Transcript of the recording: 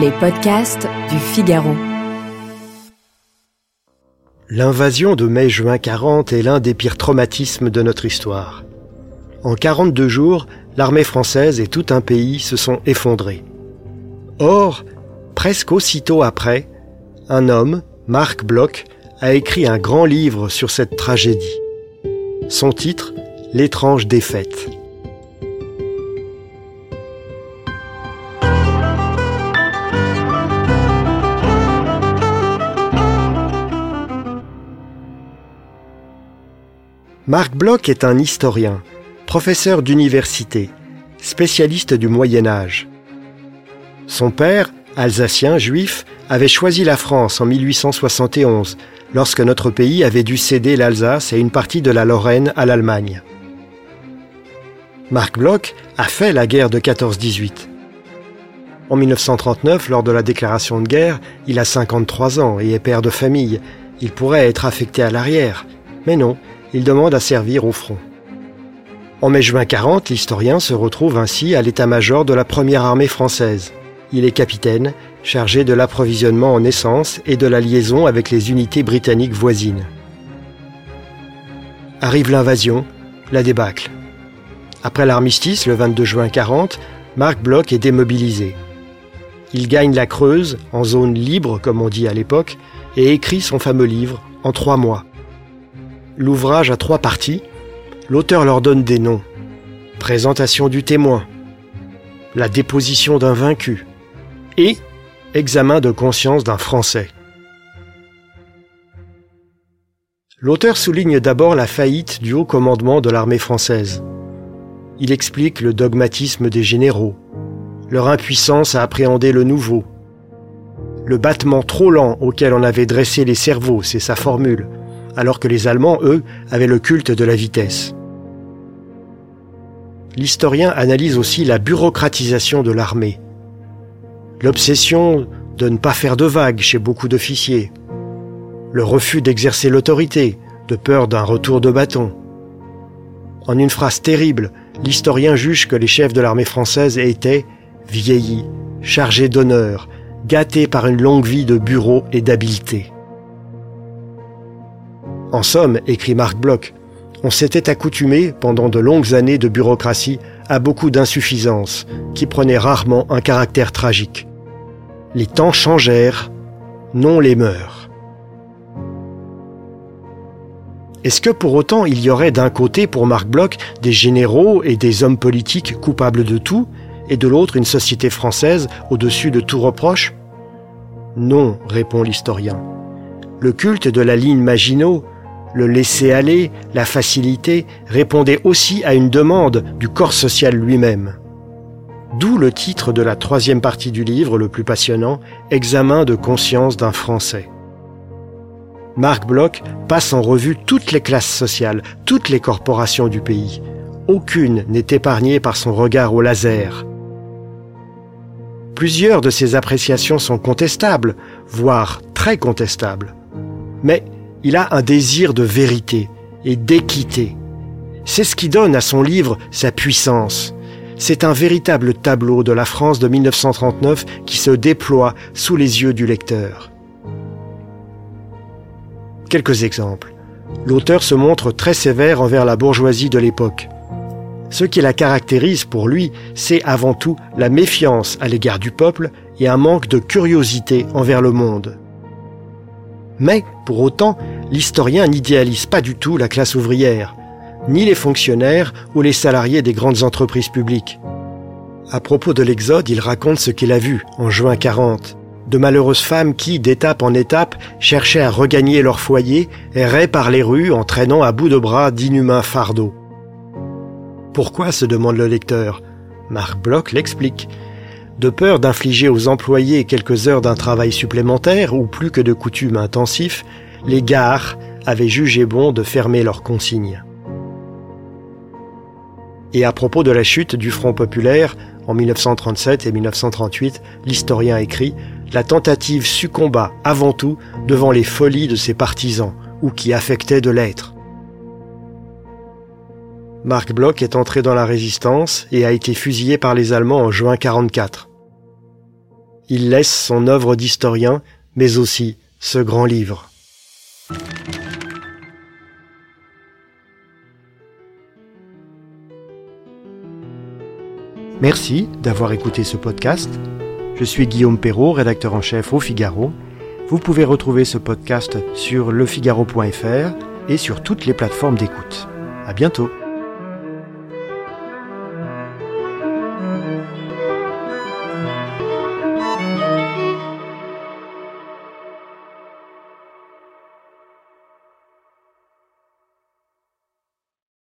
Les podcasts du Figaro. L'invasion de mai-juin 40 est l'un des pires traumatismes de notre histoire. En 42 jours, l'armée française et tout un pays se sont effondrés. Or, presque aussitôt après, un homme, Marc Bloch, a écrit un grand livre sur cette tragédie. Son titre, L'étrange défaite. Marc Bloch est un historien, professeur d'université, spécialiste du Moyen Âge. Son père, alsacien juif, avait choisi la France en 1871, lorsque notre pays avait dû céder l'Alsace et une partie de la Lorraine à l'Allemagne. Marc Bloch a fait la guerre de 14-18. En 1939, lors de la déclaration de guerre, il a 53 ans et est père de famille. Il pourrait être affecté à l'arrière, mais non, il demande à servir au front. En mai-juin 40, l'historien se retrouve ainsi à l'état-major de la première armée française. Il est capitaine, chargé de l'approvisionnement en essence et de la liaison avec les unités britanniques voisines. Arrive l'invasion, la débâcle. Après l'armistice, le 22 juin 40, Marc Bloch est démobilisé. Il gagne la Creuse, en zone libre comme on dit à l'époque, et écrit son fameux livre en trois mois. L'ouvrage a trois parties. L'auteur leur donne des noms. Présentation du témoin, la déposition d'un vaincu et examen de conscience d'un Français. L'auteur souligne d'abord la faillite du haut commandement de l'armée française. Il explique le dogmatisme des généraux, leur impuissance à appréhender le nouveau, le battement trop lent auquel on avait dressé les cerveaux, c'est sa formule, alors que les Allemands, eux, avaient le culte de la vitesse. L'historien analyse aussi la bureaucratisation de l'armée, l'obsession de ne pas faire de vagues chez beaucoup d'officiers, le refus d'exercer l'autorité, de peur d'un retour de bâton. En une phrase terrible, l'historien juge que les chefs de l'armée française étaient vieillis, chargés d'honneur, gâtés par une longue vie de bureau et d'habileté. En somme, écrit Marc Bloch, on s'était accoutumé, pendant de longues années de bureaucratie, à beaucoup d'insuffisances, qui prenaient rarement un caractère tragique. Les temps changèrent, non les mœurs. Est-ce que pour autant il y aurait d'un côté pour Marc Bloch des généraux et des hommes politiques coupables de tout, et de l'autre une société française au-dessus de tout reproche? Non, répond l'historien. Le culte de la ligne Maginot, le laisser-aller, la facilité répondaient aussi à une demande du corps social lui-même. D'où le titre de la troisième partie du livre, le plus passionnant, Examen de conscience d'un Français. Marc Bloch passe en revue toutes les classes sociales, toutes les corporations du pays. Aucune n'est épargnée par son regard au laser. Plusieurs de ses appréciations sont contestables, voire très contestables. Mais il a un désir de vérité et d'équité. C'est ce qui donne à son livre sa puissance. C'est un véritable tableau de la France de 1939 qui se déploie sous les yeux du lecteur. Quelques exemples. L'auteur se montre très sévère envers la bourgeoisie de l'époque. Ce qui la caractérise pour lui, c'est avant tout la méfiance à l'égard du peuple et un manque de curiosité envers le monde. Mais, pour autant, l'historien n'idéalise pas du tout la classe ouvrière, ni les fonctionnaires ou les salariés des grandes entreprises publiques. À propos de l'Exode, il raconte ce qu'il a vu en juin 40. De malheureuses femmes qui, d'étape en étape, cherchaient à regagner leur foyer, erraient par les rues en traînant à bout de bras d'inhumains fardeaux. Pourquoi se demande le lecteur? Marc Bloch l'explique de peur d'infliger aux employés quelques heures d'un travail supplémentaire ou plus que de coutume intensif, les gares avaient jugé bon de fermer leurs consignes. Et à propos de la chute du Front populaire en 1937 et 1938, l'historien écrit La tentative succomba avant tout devant les folies de ses partisans, ou qui affectaient de l'être. Marc Bloch est entré dans la résistance et a été fusillé par les Allemands en juin 44. Il laisse son œuvre d'historien, mais aussi ce grand livre. Merci d'avoir écouté ce podcast. Je suis Guillaume Perrault, rédacteur en chef au Figaro. Vous pouvez retrouver ce podcast sur lefigaro.fr et sur toutes les plateformes d'écoute. À bientôt.